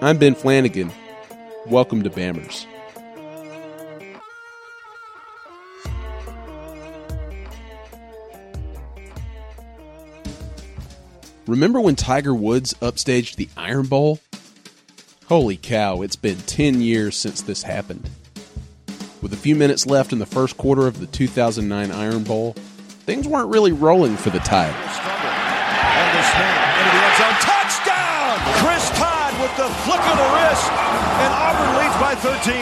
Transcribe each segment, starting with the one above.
I'm Ben Flanagan. Welcome to Bammers. Remember when Tiger Woods upstaged the Iron Bowl? Holy cow, it's been 10 years since this happened. With a few minutes left in the first quarter of the 2009 Iron Bowl, things weren't really rolling for the Tide. And Auburn leads by 13.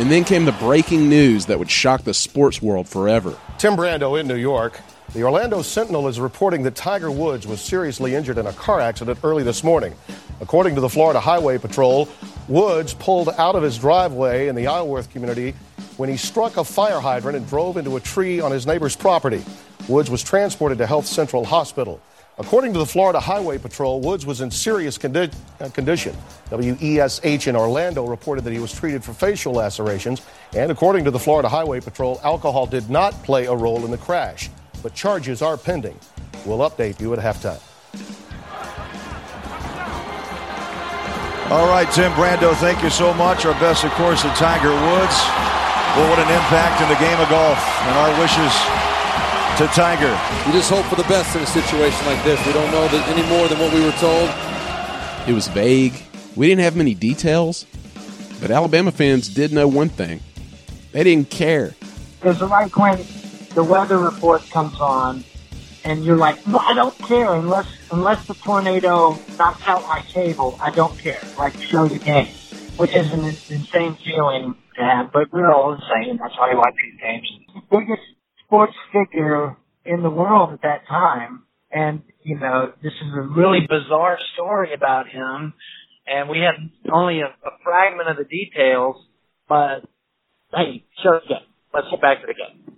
And then came the breaking news that would shock the sports world forever. Tim Brando in New York. The Orlando Sentinel is reporting that Tiger Woods was seriously injured in a car accident early this morning. According to the Florida Highway Patrol, Woods pulled out of his driveway in the Isleworth community when he struck a fire hydrant and drove into a tree on his neighbor's property. Woods was transported to Health Central Hospital. According to the Florida Highway Patrol, Woods was in serious condi- uh, condition. WESH in Orlando reported that he was treated for facial lacerations. And according to the Florida Highway Patrol, alcohol did not play a role in the crash, but charges are pending. We'll update you at halftime. All right, Tim Brando, thank you so much. Our best, of course, to Tiger Woods. Well, what an impact in the game of golf. And our wishes to Tiger. We just hope for the best in a situation like this. We don't know that any more than what we were told. It was vague. We didn't have many details. But Alabama fans did know one thing they didn't care. Because like when the weather report comes on, and you're like, well, I don't care unless unless the tornado knocks out my cable. I don't care. Like show the game, which is an insane feeling to have. But we're all insane. That's why we like these games. The biggest sports figure in the world at that time, and you know, this is a really bizarre story about him, and we have only a, a fragment of the details. But hey, show the game. Let's get back to the game.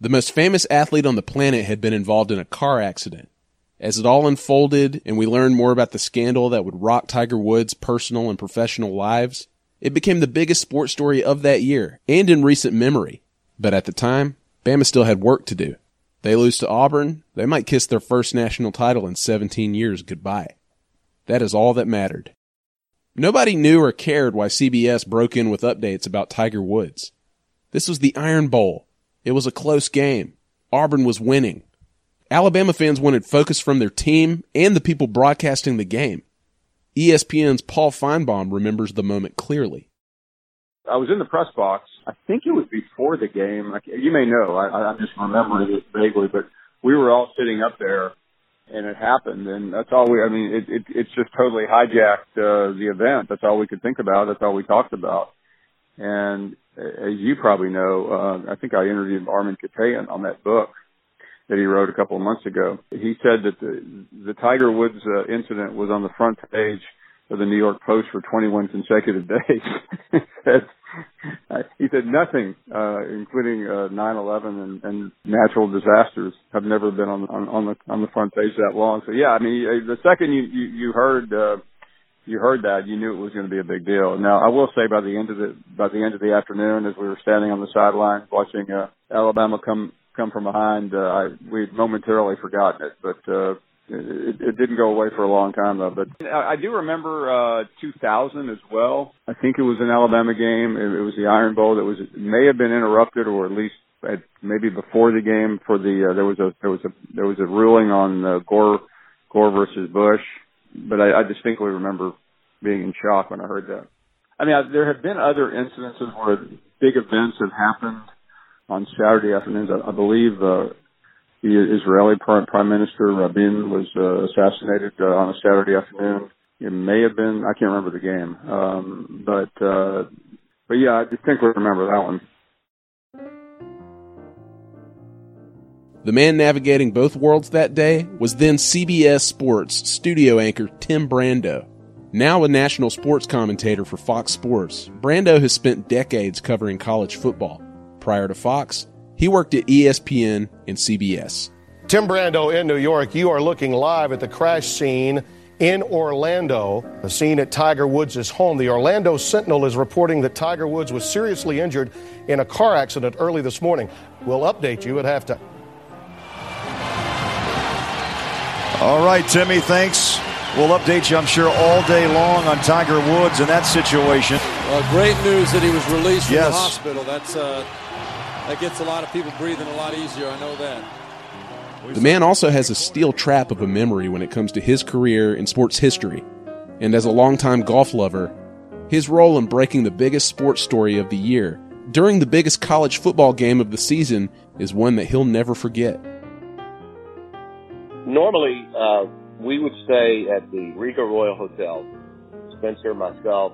The most famous athlete on the planet had been involved in a car accident. As it all unfolded and we learned more about the scandal that would rock Tiger Woods' personal and professional lives, it became the biggest sports story of that year and in recent memory. But at the time, Bama still had work to do. They lose to Auburn, they might kiss their first national title in 17 years goodbye. That is all that mattered. Nobody knew or cared why CBS broke in with updates about Tiger Woods. This was the Iron Bowl, it was a close game. Auburn was winning. Alabama fans wanted focus from their team and the people broadcasting the game. ESPN's Paul Finebaum remembers the moment clearly. I was in the press box. I think it was before the game. You may know. I, I'm just remembering it vaguely, but we were all sitting up there, and it happened, and that's all we. I mean, it, it it's just totally hijacked uh, the event. That's all we could think about. That's all we talked about. And as you probably know, uh, I think I interviewed Armen Keteyian on that book that he wrote a couple of months ago. He said that the, the Tiger Woods uh, incident was on the front page of the New York Post for 21 consecutive days. he, said, uh, he said nothing, uh, including uh, 9/11 and, and natural disasters, have never been on, on on the on the front page that long. So yeah, I mean, uh, the second you you, you heard. Uh, you heard that, you knew it was going to be a big deal. Now, I will say by the end of the by the end of the afternoon, as we were standing on the sidelines watching uh, Alabama come come from behind, uh, I, we'd momentarily forgotten it, but uh, it, it didn't go away for a long time though. But I, I do remember uh, 2000 as well. I think it was an Alabama game. It, it was the Iron Bowl that was it may have been interrupted, or at least at, maybe before the game for the uh, there was a there was a there was a ruling on uh, Gore Gore versus Bush but I, I distinctly remember being in shock when I heard that. I mean, I, there have been other incidences where big events have happened on Saturday afternoons. I, I believe uh, the Israeli Prime, Minister Rabin was uh, assassinated uh, on a Saturday afternoon. It may have been I can't remember the game, um, but uh, but yeah, I distinctly remember that one. The man navigating both worlds that day was then CBS Sports studio anchor Tim Brando. Now a national sports commentator for Fox Sports, Brando has spent decades covering college football. Prior to Fox, he worked at ESPN and CBS. Tim Brando in New York, you are looking live at the crash scene in Orlando, the scene at Tiger Woods' home. The Orlando Sentinel is reporting that Tiger Woods was seriously injured in a car accident early this morning. We'll update you at halftime. All right, Timmy, thanks. We'll update you, I'm sure, all day long on Tiger Woods and that situation. Well, great news that he was released from Yes. the hospital. That's uh, that gets a lot of people breathing a lot easier. I know that. The man also has a steel trap of a memory when it comes to his career in sports history. And as a longtime golf lover, his role in breaking the biggest sports story of the year during the biggest college football game of the season is one that he'll never forget. normally uh, we would stay at the RIHGA Royal Hotel. Spencer, myself,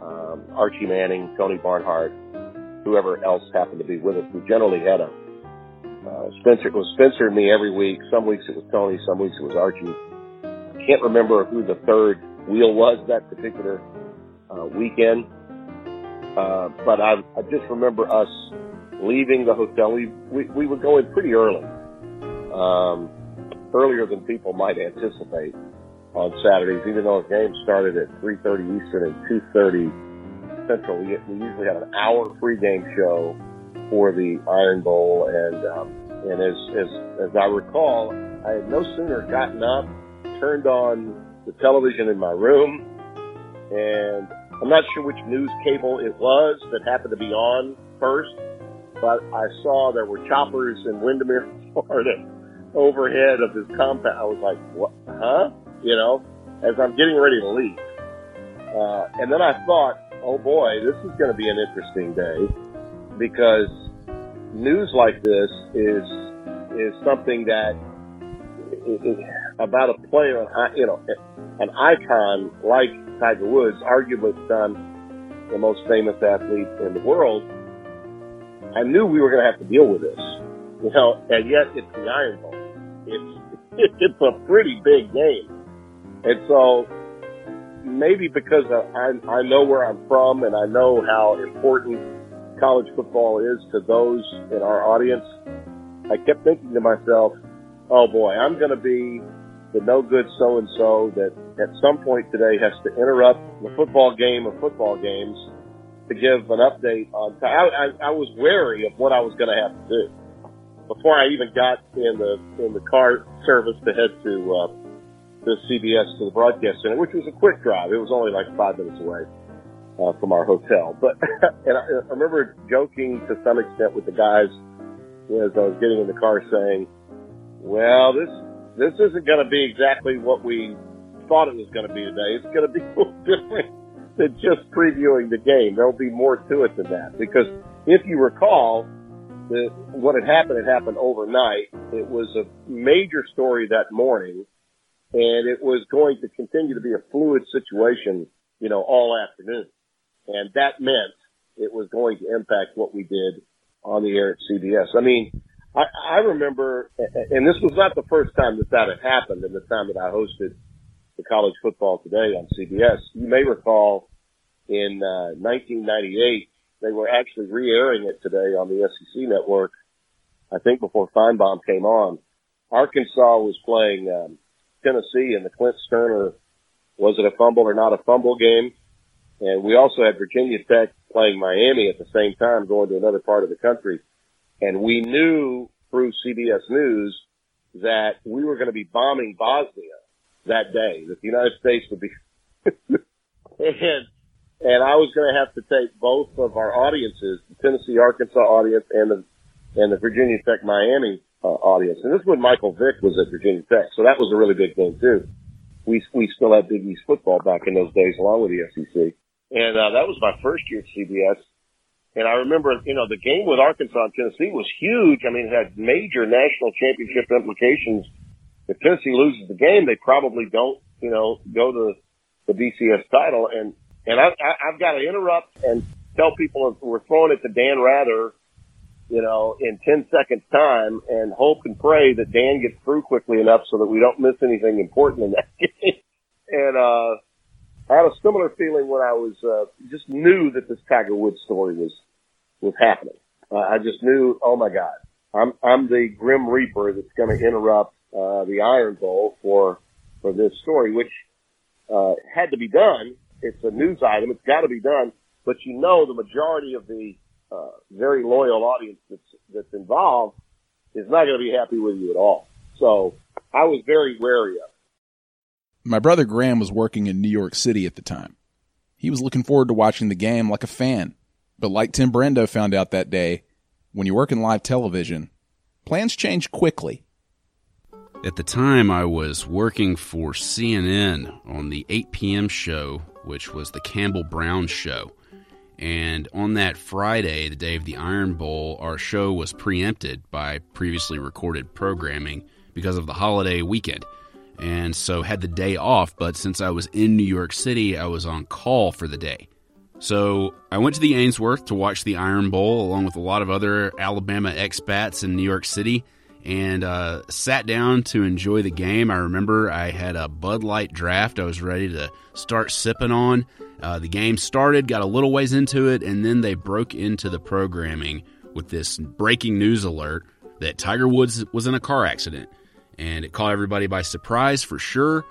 um, Archie Manning, Tony Barnhart, whoever else happened to be with us. We generally had a uh, Spencer. It was Spencer and me every week. Some weeks it was Tony. Some weeks it was Archie. I can't remember who the third wheel was that particular uh, weekend, uh, but I, I just remember us leaving the hotel. We we, we would go in pretty early. Um, earlier than people might anticipate on Saturdays, even though the game started at 3.30 Eastern and 2.30 Central. We, we usually had an hour pregame show for the Iron Bowl. And, um, and as, as, as I recall, I had no sooner gotten up, turned on the television in my room, and I'm not sure which news cable it was that happened to be on first, but I saw there were choppers in Windermere, Florida overhead of this compound. I was like, what, huh? You know, as I'm getting ready to leave. Uh, and then I thought, oh boy, this is going to be an interesting day because news like this is, is something that i i about a player, you know, an icon like Tiger Woods, arguably the most famous athlete in the world. I knew we were going to have to deal with this, you know, and yet it's the Iron Bowl it's it's a pretty big game, and so maybe because I I know where I'm from and I know how important college football is to those in our audience, I kept thinking to myself, "Oh boy, I'm going to be the no good so and so that at some point today has to interrupt the football game of football games to give an update on." I, was wary of what I was going to have to do before I even got in the in the car service to head to uh, to CBS to the broadcast center, which was a quick drive. It was only like five minutes away uh, from our hotel. But and I, I remember joking to some extent with the guys as I was getting in the car, saying, "Well, this this isn't going to be exactly what we thought it was going to be today. It's going to be a little different than just previewing the game. There'll be more to it than that because if you recall." the, what had happened had happened overnight. It was a major story that morning, and it was going to continue to be a fluid situation, you know, all afternoon. And that meant it was going to impact what we did on the air at CBS. I mean, I, I remember, and this was not the first time that that had happened in the time that I hosted the college football today on CBS. You may recall in uh, 1998, they were actually re-airing it today on the SEC network. I think before Finebaum came on, Arkansas was playing um, Tennessee in the Clint Stoerner was it a fumble or not a fumble game, and we also had Virginia Tech playing Miami at the same time, going to another part of the country, and we knew through CBS News that we were going to be bombing Bosnia that day, that the United States would be, and and I was going to have to take both of our audiences, the Tennessee Arkansas audience and the and the Virginia Tech Miami uh, audience. And this is when Michael Vick was at Virginia Tech, so that was a really big game too. We we still had Big East football back in those days, along with the SEC. And uh, that was my first year at CBS. And I remember, you know, the game with Arkansas and Tennessee was huge. I mean, it had major national championship implications. If Tennessee loses the game, they probably don't, you know, go to the BCS title. And and I, I, I've got to interrupt and tell people we're throwing it to Dan Rather, you know, in 10 seconds time and hope and pray that Dan gets through quickly enough so that we don't miss anything important in that game. and, uh, I had a similar feeling when I was, uh, just knew that this Tiger Woods story was, was happening. Uh, I just knew, oh my God, I'm, I'm the Grim Reaper that's going to interrupt, uh, the Iron Bowl for, for this story, which, uh, had to be done it's a news item. It's got to be done. But you know, the majority of the uh, very loyal audience that's that's involved is not going to be happy with you at all. So I was very wary of. My brother Graham was working in New York City at the time. He was looking forward to watching the game like a fan. But like Tim Brando found out that day, when you work in live television, plans change quickly. At the time, I was working for CNN on the 8 p.m. show, which was the Campbell Brown show. And on that Friday, the day of the Iron Bowl, our show was preempted by previously recorded programming because of the holiday weekend. And so had the day off, but since I was in New York City, I was on call for the day. So I went to the Ainsworth to watch the Iron Bowl along with a lot of other Alabama expats in New York City and uh, sat down to enjoy the game. I remember I had a Bud Light draft I was ready to start sipping on. Uh, the game started, got a little ways into it, and then they broke into the programming with this breaking news alert that Tiger Woods was in a car accident. And it caught everybody by surprise for sure.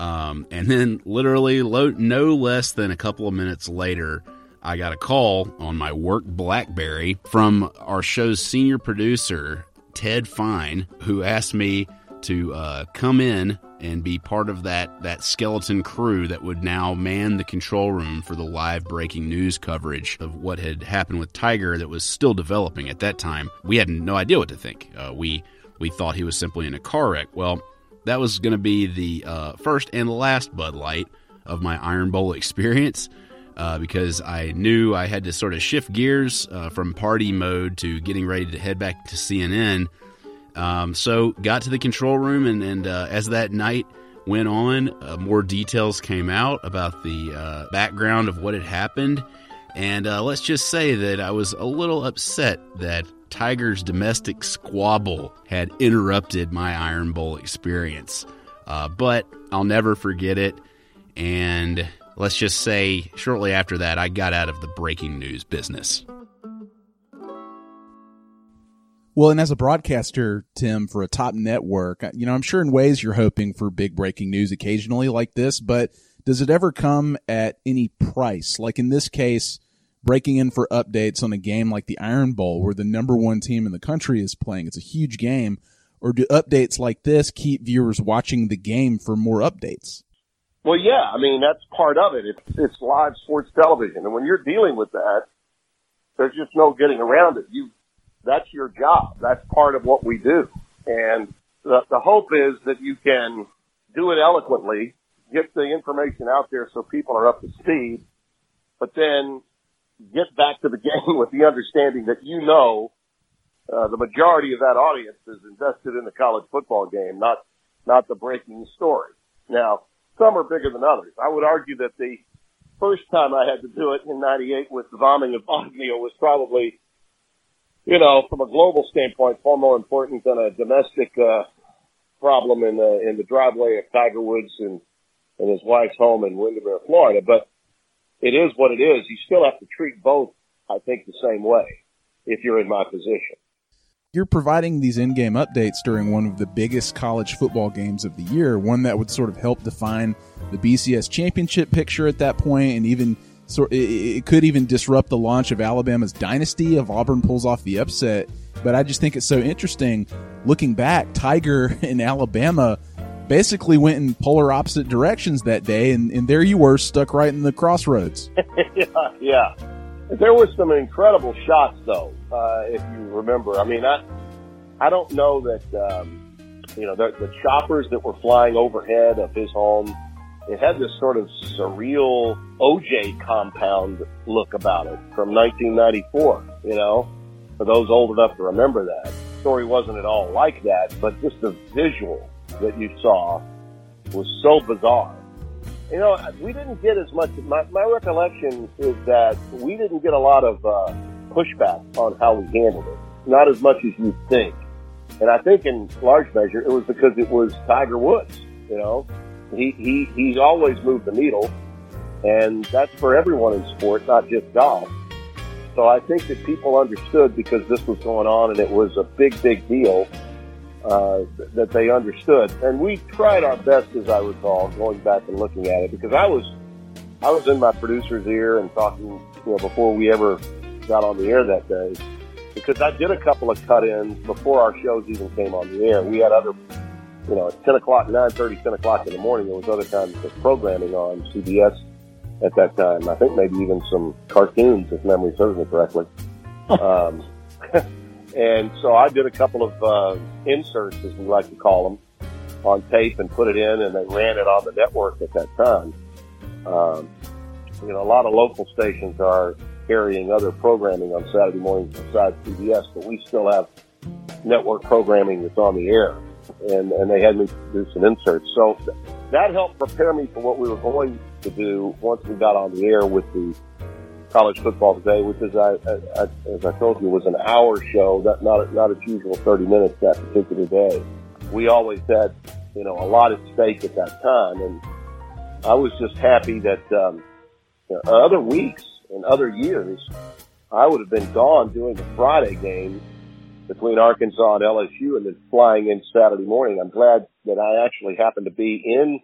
Um, and then, literally, lo- no less than a couple of minutes later, I got a call on my work Blackberry from our show's senior producer, Ted Fine, who asked me to uh, come in and be part of that that skeleton crew that would now man the control room for the live breaking news coverage of what had happened with Tiger that was still developing at that time. We had no idea what to think. Uh, we we thought he was simply in a car wreck. Well, that was going to be the uh, first and last Bud Light of my Iron Bowl experience. Uh, because I knew I had to sort of shift gears uh, from party mode to getting ready to head back to CNN um, so got to the control room, and, and uh, as that night went on, uh, more details came out about the uh, background of what had happened. And uh, let's just say that I was a little upset that Tiger's domestic squabble had interrupted my Iron Bowl experience. Uh, but I'll never forget it. And let's just say, shortly after that, I got out of the breaking news business. Well, and as a broadcaster, Tim, for a top network, you know, I'm sure in ways you're hoping for big breaking news occasionally like this, but does it ever come at any price? Like in this case, breaking in for updates on a game like the Iron Bowl where the number one team in the country is playing. It's a huge game. Or do updates like this keep viewers watching the game for more updates? Well, yeah. I mean, that's part of it. It's, it's live sports television. And when you're dealing with that, there's just no getting around it. You that's your job. That's part of what we do. And the, the hope is that you can do it eloquently, get the information out there so people are up to speed, but then get back to the game with the understanding that you know uh, the majority of that audience is invested in the college football game, not not the breaking story. Now, some are bigger than others. I would argue that the first time I had to do it in '98 with the bombing of Bosnia was probably you know, from a global standpoint, far more important than a domestic uh, problem in the in the driveway of Tiger Woods and and his wife's home in Windermere, Florida. But it is what it is. You still have to treat both, I think, the same way if you're in my position. You're providing these in-game updates during one of the biggest college football games of the year, one that would sort of help define the BCS championship picture at that point, and even it could even disrupt the launch of Alabama's dynasty if Auburn pulls off the upset. But I just think it's so interesting. Looking back, Tiger in Alabama basically went in polar opposite directions that day, and, and there you were stuck right in the crossroads. yeah, yeah. There were some incredible shots, though, uh, if you remember. I mean, I, I don't know that, um, you know, the, the choppers that were flying overhead of his home it had this sort of surreal OJ compound look about it from 1994, you know, for those old enough to remember that. The story wasn't at all like that, but just the visual that you saw was so bizarre. You know, we didn't get as much, my, my recollection is that we didn't get a lot of uh, pushback on how we handled it. Not as much as you think. And I think in large measure it was because it was Tiger Woods, you know, he, he, he's always moved the needle, and that's for everyone in sport, not just golf. So I think that people understood because this was going on and it was a big, big deal, uh, that they understood. And we tried our best, as I recall, going back and looking at it, because I was, I was in my producer's ear and talking, you know, before we ever got on the air that day, because I did a couple of cut-ins before our shows even came on the air. We had other you know, at 10 o'clock, 9.30, 10 o'clock in the morning, there was other times of programming on CBS at that time. I think maybe even some cartoons, if memory serves me correctly. um, and so I did a couple of uh, inserts, as we like to call them, on tape and put it in, and they ran it on the network at that time. Um, you know, a lot of local stations are carrying other programming on Saturday mornings besides CBS, but we still have network programming that's on the air. And, and they had me do some inserts. So that helped prepare me for what we were going to do once we got on the air with the college football today, which is, I, I, as I told you, was an hour show, not, not, not its usual 30 minutes that particular day. We always had, you know, a lot at stake at that time. And I was just happy that, um, you know, other weeks and other years, I would have been gone doing the Friday game between Arkansas and LSU and then flying in Saturday morning. I'm glad that I actually happened to be in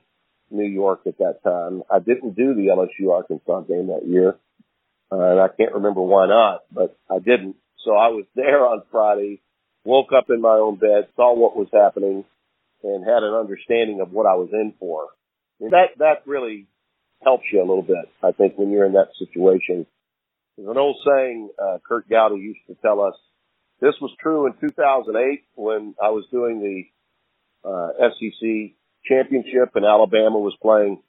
New York at that time. I didn't do the LSU Arkansas game that year. Uh, and I can't remember why not, but I didn't. So I was there on Friday, woke up in my own bed, saw what was happening, and had an understanding of what I was in for. And that that really helps you a little bit, I think, when you're in that situation. There's an old saying uh, Curt Gowdy used to tell us. This was true in 2008 when I was doing the uh, SEC championship and Alabama was playing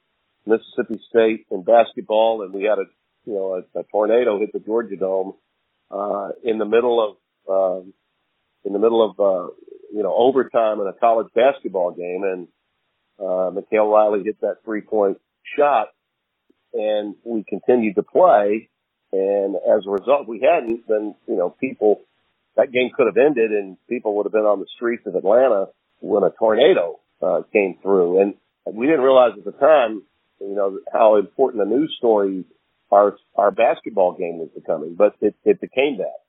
Mississippi State in basketball, and we had a you know a, a tornado hit the Georgia Dome uh, in the middle of uh, in the middle of uh, you know overtime in a college basketball game, and uh, Mykal Riley hit that three point shot, and we continued to play. And as a result, we hadn't, then you know people that game could have ended, and people would have been on the streets of Atlanta when a tornado uh, came through. And we didn't realize at the time, you know, how important a news story our our basketball game was becoming, but it, it became that.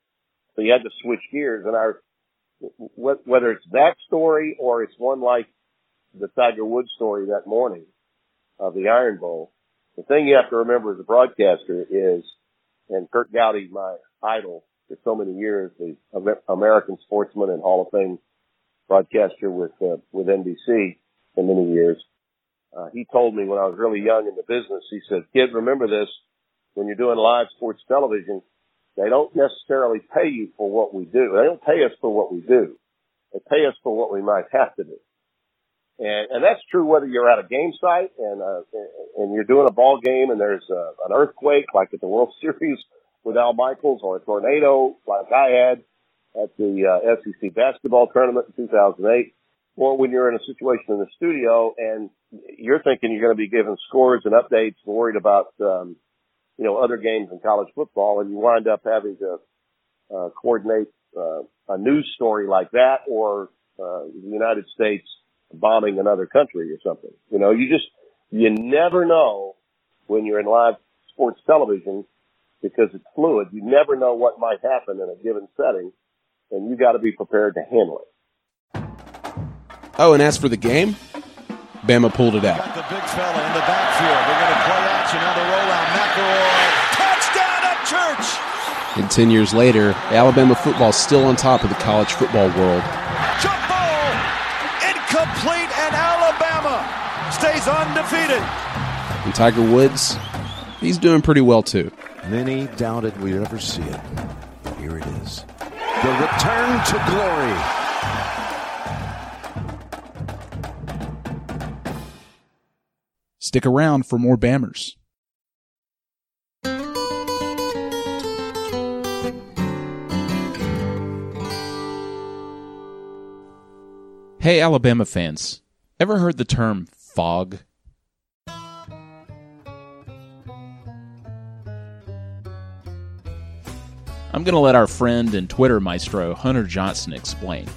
So you had to switch gears, and our whether it's that story or it's one like the Tiger Woods story that morning of the Iron Bowl. The thing you have to remember as a broadcaster is, and Curt Gowdy, my idol for so many years, the American sportsman and Hall of Fame broadcaster with uh, with NBC for many years. Uh, he told me when I was really young in the business, he said, "Kid, remember this: when you're doing live sports television, they don't necessarily pay you for what we do. They don't pay us for what we do. They pay us for what we might have to do." And, and that's true whether you're at a game site and, uh, and you're doing a ball game and there's uh, an earthquake like at the World Series with Al Michaels or a tornado like I had at the uh, SEC basketball tournament in 2008, or when you're in a situation in the studio and you're thinking you're going to be given scores and updates, worried about um, you know other games in college football, and you wind up having to uh, coordinate uh, a news story like that, or uh, the United States bombing another country or something. You know, you just you never know when you're in live sports television because it's fluid. You never know what might happen in a given setting and you got to be prepared to handle it. Oh, and as for the game, Bama pulled it out. Got the big fella in the backfield. They're going to play action on the rollout. McElroy, touchdown Upchurch. And 10 years later, Alabama football is still on top of the college football world. Jump ball, incomplete, and Alabama stays undefeated. And Tiger Woods, he's doing pretty well too. Many doubted we'd ever see it. Here it is the return to glory. Stick around for more Bammers. Hey, Alabama fans. Ever heard the term fog? I'm going to let our friend and Twitter maestro, Hunter Johnson, explain.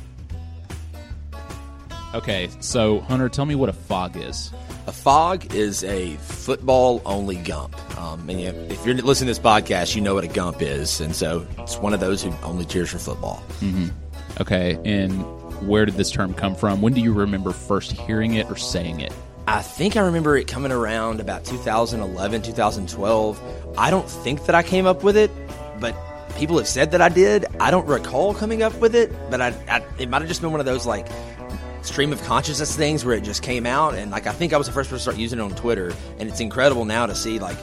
Okay, so Hunter, tell me what a fog is. A fog is a football only gump. Um, and if you're listening to this podcast, you know what a gump is. And so it's one of those who only cheers for football. Mm-hmm. Okay, and where did this term come from? When do you remember first hearing it or saying it? I think I remember it coming around about 2011, 2012. I don't think that I came up with it, but people have said that I did. I don't recall coming up with it, but I, I it might have just been one of those like stream of consciousness things where it just came out, and like I think I was the first person to start using it on Twitter, and it's incredible now to see like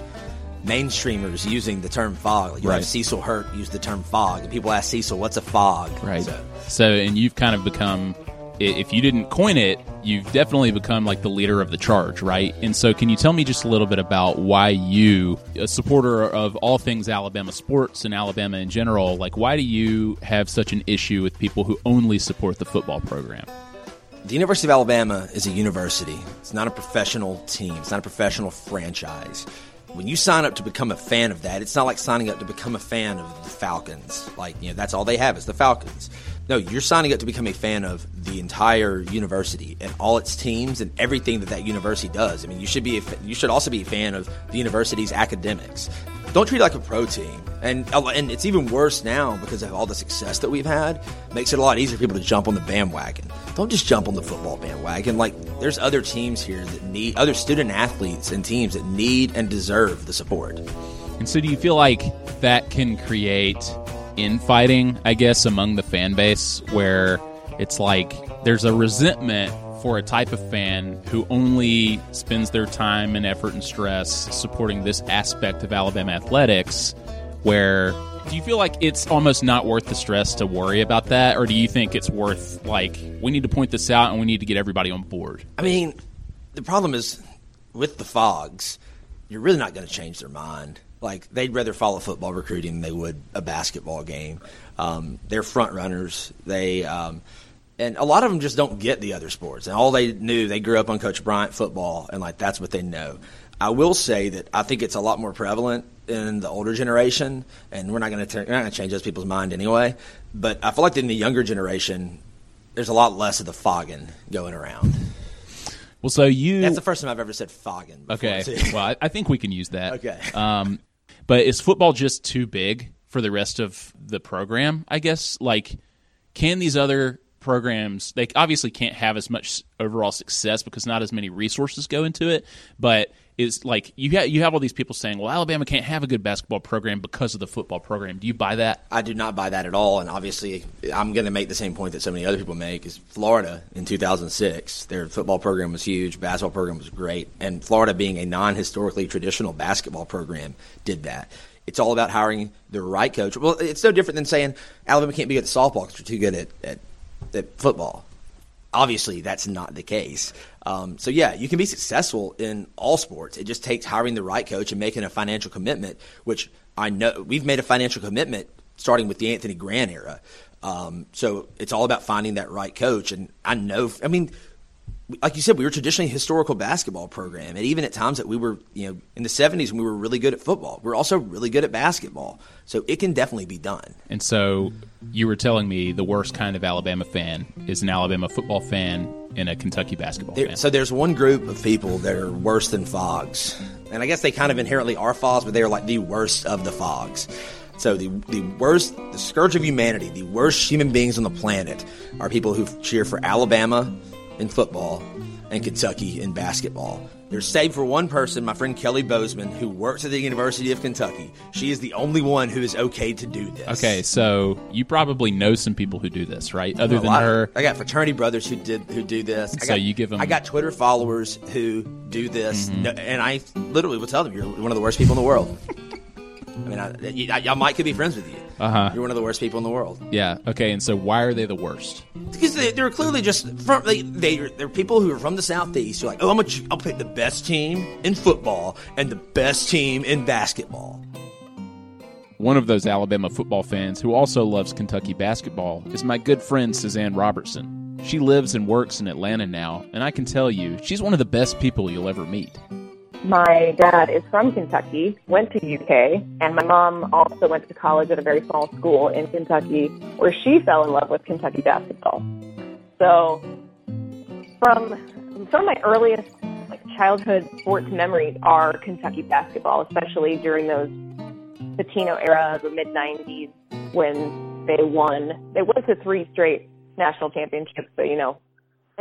mainstreamers using the term fog. Like you Right. have Cecil Hurt use the term fog, and people ask Cecil, "What's a fog?" Right. So, So, and you've kind of become, if you didn't coin it, you've definitely become like the leader of the charge, right? And so, can you tell me just a little bit about why you, a supporter of all things Alabama sports and Alabama in general, like why do you have such an issue with people who only support the football program? The University of Alabama is a university. It's not a professional team. It's not a professional franchise. When you sign up to become a fan of that, it's not like signing up to become a fan of the Falcons. Like, you know, that's all they have is the Falcons. No, you're signing up to become a fan of the entire university and all its teams and everything that that university does. I mean, you should be a, you should also be a fan of the university's academics. Don't treat it like a pro team. And oh, and it's even worse now because of all the success that we've had. Makes it a lot easier for people to jump on the bandwagon. Don't just jump on the football bandwagon. Like there's other teams here that need other student athletes and teams that need and deserve the support. And so, do you feel like that can create infighting, I guess, among the fan base where it's like there's a resentment for a type of fan who only spends their time and effort and stress supporting this aspect of Alabama athletics, where do you feel like it's almost not worth the stress to worry about that, or do you think it's worth, like, we need to point this out and we need to get everybody on board? I mean, the problem is with the Fogs, you're really not going to change their mind. Like they'd rather follow football recruiting than they would a basketball game. Um, they're front runners. They um, and a lot of them just don't get the other sports. And all they knew, they grew up on Coach Bryant football, and like that's what they know. I will say that I think it's a lot more prevalent in the older generation, and we're not going to not going to change those people's mind anyway. But I feel like in the younger generation, there's a lot less of the fogging going around. Well, so you. That's the first time I've ever said fogging. before, Okay. well, I, I think we can use that. Okay. Um, but is football just too big for the rest of the program? I guess. Like, can these other programs? They obviously can't have as much overall success because not as many resources go into it. But is like you you have all these people saying, "Well, Alabama can't have a good basketball program because of the football program." Do you buy that? I do not buy that at all. And obviously, I'm going to make the same point that so many other people make is Florida in 2006, their football program was huge, basketball program was great. And Florida, being a non historically traditional basketball program, did that. It's all about hiring the right coach. Well, it's no different than saying Alabama can't be good at softball because we're too good at, at, at football. Obviously, that's not the case. Um, so, yeah, you can be successful in all sports. It just takes hiring the right coach and making a financial commitment, which I know we've made a financial commitment starting with the Anthony Grant era. Um, so it's all about finding that right coach. And I know, I mean, like you said, we were traditionally a historical basketball program, and even at times that we were, you know, in the '70s when we were really good at football, we are also really good at basketball. So it can definitely be done. And so you were telling me the worst kind of Alabama fan is an Alabama football fan and a Kentucky basketball There, fan. so there's one group of people that are worse than fogs, and I guess they kind of inherently are fogs, but they are like the worst of the fogs. So the the worst, the scourge of humanity, the worst human beings on the planet are people who cheer for Alabama in football and Kentucky in basketball. There's save for one person, my friend Kelly Bozeman, who works at the University of Kentucky. She is the only one who is okay to do this. Okay, so you probably know some people who do this, right? Other than lot. her. I got fraternity brothers who did who do this. I So got, you give 'em- I got Twitter followers who do this, Mhm. And I literally will tell them you're one of the worst people in the world. I mean, I, I, I might could be friends with you. Uh-huh. You're one of the worst people in the world Yeah. Okay, and so why are they the worst? because they, they're clearly just from they, they they're people who are from the southeast. Who are like, oh, I'm gonna, I'll pick the best team in football and the best team in basketball. One of those Alabama football fans who also loves Kentucky basketball is my good friend Suzanne Robertson. She lives and works in Atlanta now, and I can tell you, she's one of the best people you'll ever meet. My dad is from Kentucky, went to UK, and my mom also went to college at a very small school in Kentucky where she fell in love with Kentucky basketball. So from some of my earliest like childhood sports memories are Kentucky basketball, especially during those Pitino era, of the mid '90s, when they won. They went to three straight national championships, but you know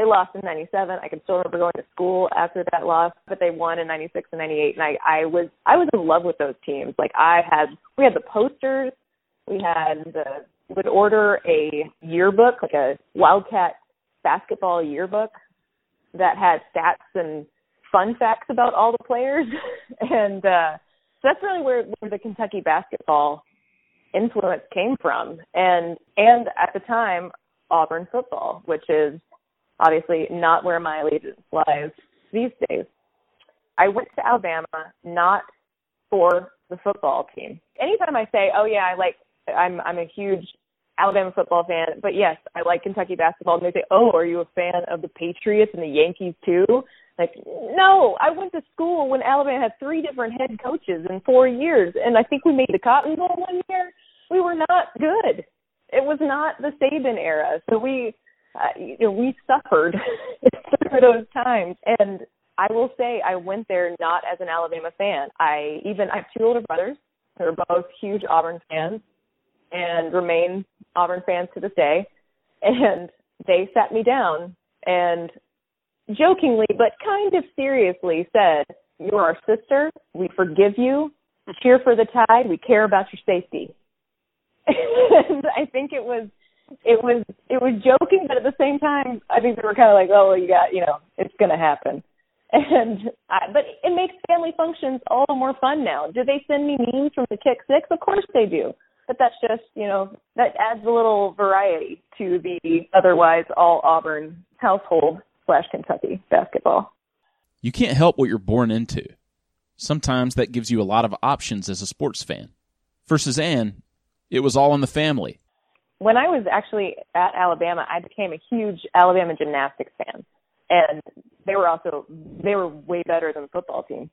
they lost in 97. I can still remember going to school after that loss, but they won in 96 and 98. And I, I was, I was in love with those teams. Like I had, we had the posters, we had the, would order a yearbook, like a Wildcat basketball yearbook that had stats and fun facts about all the players, and uh, so that's really where, where the Kentucky basketball influence came from, and and at the time Auburn football, which is obviously not where my allegiance lies these days. I went to Alabama not for the football team. Anytime I say, "Oh yeah, I like," I'm I'm a huge Alabama football fan, but yes, I like Kentucky basketball. And they say, "Oh, are you a fan of the Patriots and the Yankees too?" Like, no, I went to school when Alabama had three different head coaches in four years, and I think we made the Cotton Bowl one year. We were not good. It was not the Saban era, so we, uh, you know, we suffered through those times. And I will say, I went there not as an Alabama fan. I even I have two older brothers who are both huge Auburn fans and remain Auburn fans to this day. And they sat me down and jokingly, but kind of seriously said, You're our sister. We forgive you. Cheer for the tide. We care about your safety. and I think it was it was it was joking, but at the same time, I think they were kind of like, oh, well, you got, you know, it's going to happen. And I, but it makes family functions all the more fun now. Do they send me memes from the kick six? Of course they do. But that's just, you know, that adds a little variety to the otherwise all Auburn household slash Kentucky basketball. You can't help what you're born into. Sometimes that gives you a lot of options as a sports fan. For Suzanne, it was all in the family. When I was actually at Alabama, I became a huge Alabama gymnastics fan. And they were also they were way better than the football team.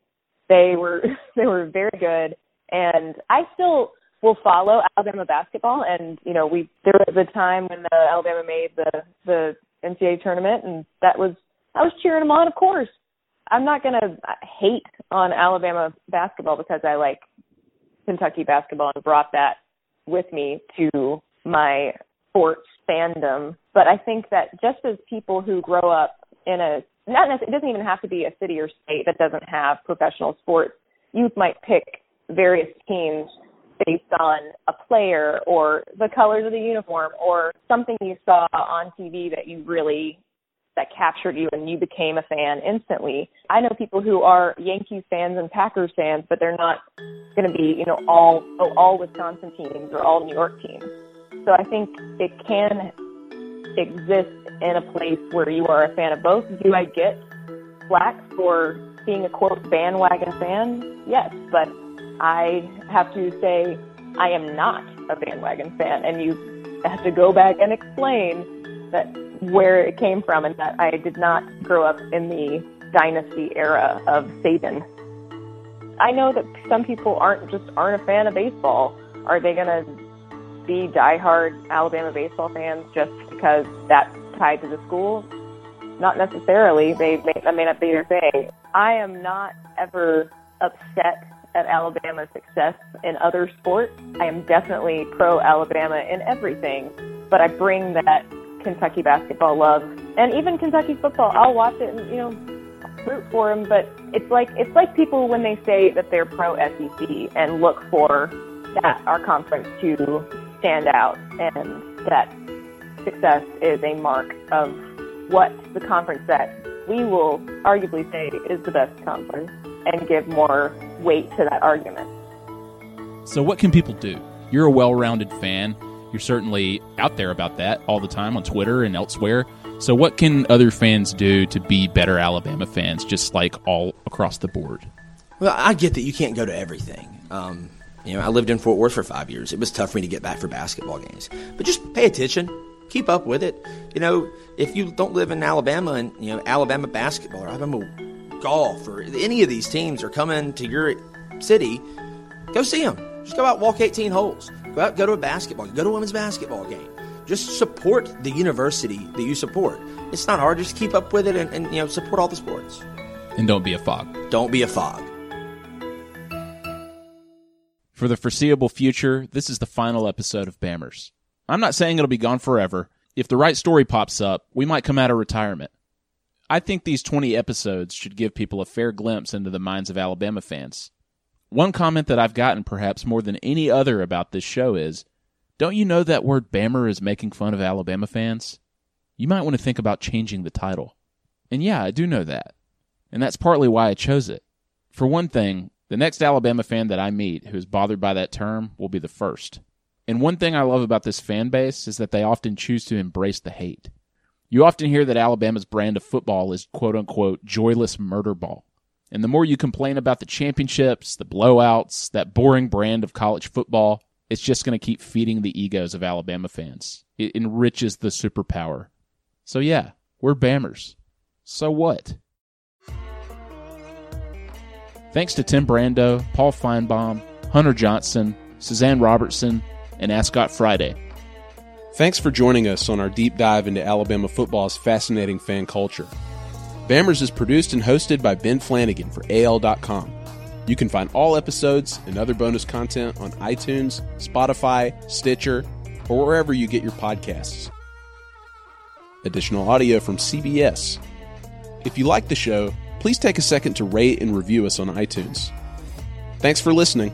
They were they were very good and I still will follow Alabama basketball and you know we there was a time when the Alabama made the the NCAA tournament and that was I was cheering them on of course. I'm not going to hate on Alabama basketball because I like Kentucky basketball and brought that with me to my sports fandom. But I think that just as people who grow up in a not necessarily, it doesn't even have to be a city or state that doesn't have professional sports. You might pick various teams based on a player or the colors of the uniform or something you saw on TV that you really that captured you and you became a fan instantly. I know people who are Yankees fans and Packers fans, but they're not going to be, you know, all oh, all Wisconsin teams or all New York teams. So I think it can exist in a place where you are a fan of both. Do I get flack for being a quote bandwagon fan? Yes, but I have to say I am not a bandwagon fan, and you have to go back and explain that where it came from and that I did not grow up in the dynasty era of Saban. I know that some people aren't just aren't a fan of baseball. Are they going to be diehard Alabama baseball fans just because that's tied to the school? Not necessarily. They may, that may not be their thing. I am not ever upset at Alabama's success in other sports. I am definitely pro Alabama in everything, but I bring that Kentucky basketball love and even Kentucky football. I'll watch it and you know root for them, but it's like it's like people when they say that they're pro SEC and look for that our conference to stand out and that success is a mark of what the conference that we will arguably say is the best conference and give more weight to that argument. So, what can people do? You're a well rounded fan. You're certainly out there about that all the time on Twitter and elsewhere. So, what can other fans do to be better Alabama fans, just like all across the board? Well, I get that you can't go to everything. Um, you know, I lived in Fort Worth for five years. It was tough for me to get back for basketball games. But just pay attention, keep up with it. You know, if you don't live in Alabama and, you know, Alabama basketball or Alabama golf or any of these teams are coming to your city, go see them. Just go out, walk 18 holes. Go out, go to a basketball, go to a women's basketball game. Just support the university that you support. It's not hard. Just keep up with it and, and you know support all the sports. And don't be a fog. Don't be a fog. For the foreseeable future, this is the final episode of Bammers. I'm not saying it'll be gone forever. If the right story pops up, we might come out of retirement. I think these 20 episodes should give people a fair glimpse into the minds of Alabama fans. One comment that I've gotten perhaps more than any other about this show is Don't you know that word Bammer is making fun of Alabama fans? you might want to think about changing the title. And yeah, I do know that. And that's partly why I chose it. For one thing, the next Alabama fan that I meet who is bothered by that term will be the first. And one thing I love about this fan base is that they often choose to embrace the hate. You often hear that Alabama's brand of football is quote unquote joyless murder ball. And the more you complain about the championships, the blowouts, that boring brand of college football, it's just going to keep feeding the egos of Alabama fans. It enriches the superpower. So yeah, we're Bammers. So what? Thanks to Tim Brando, Paul Finebaum, Hunter Johnson, Suzanne Robertson, and Ascot Friday. Thanks for joining us on our deep dive into Alabama football's fascinating fan culture. Bammers is produced and hosted by Ben Flanagan for AL.com. You can find all episodes and other bonus content on iTunes, Spotify, Stitcher, or wherever you get your podcasts. Additional audio from CBS. If you like the show, please take a second to rate and review us on iTunes. Thanks for listening.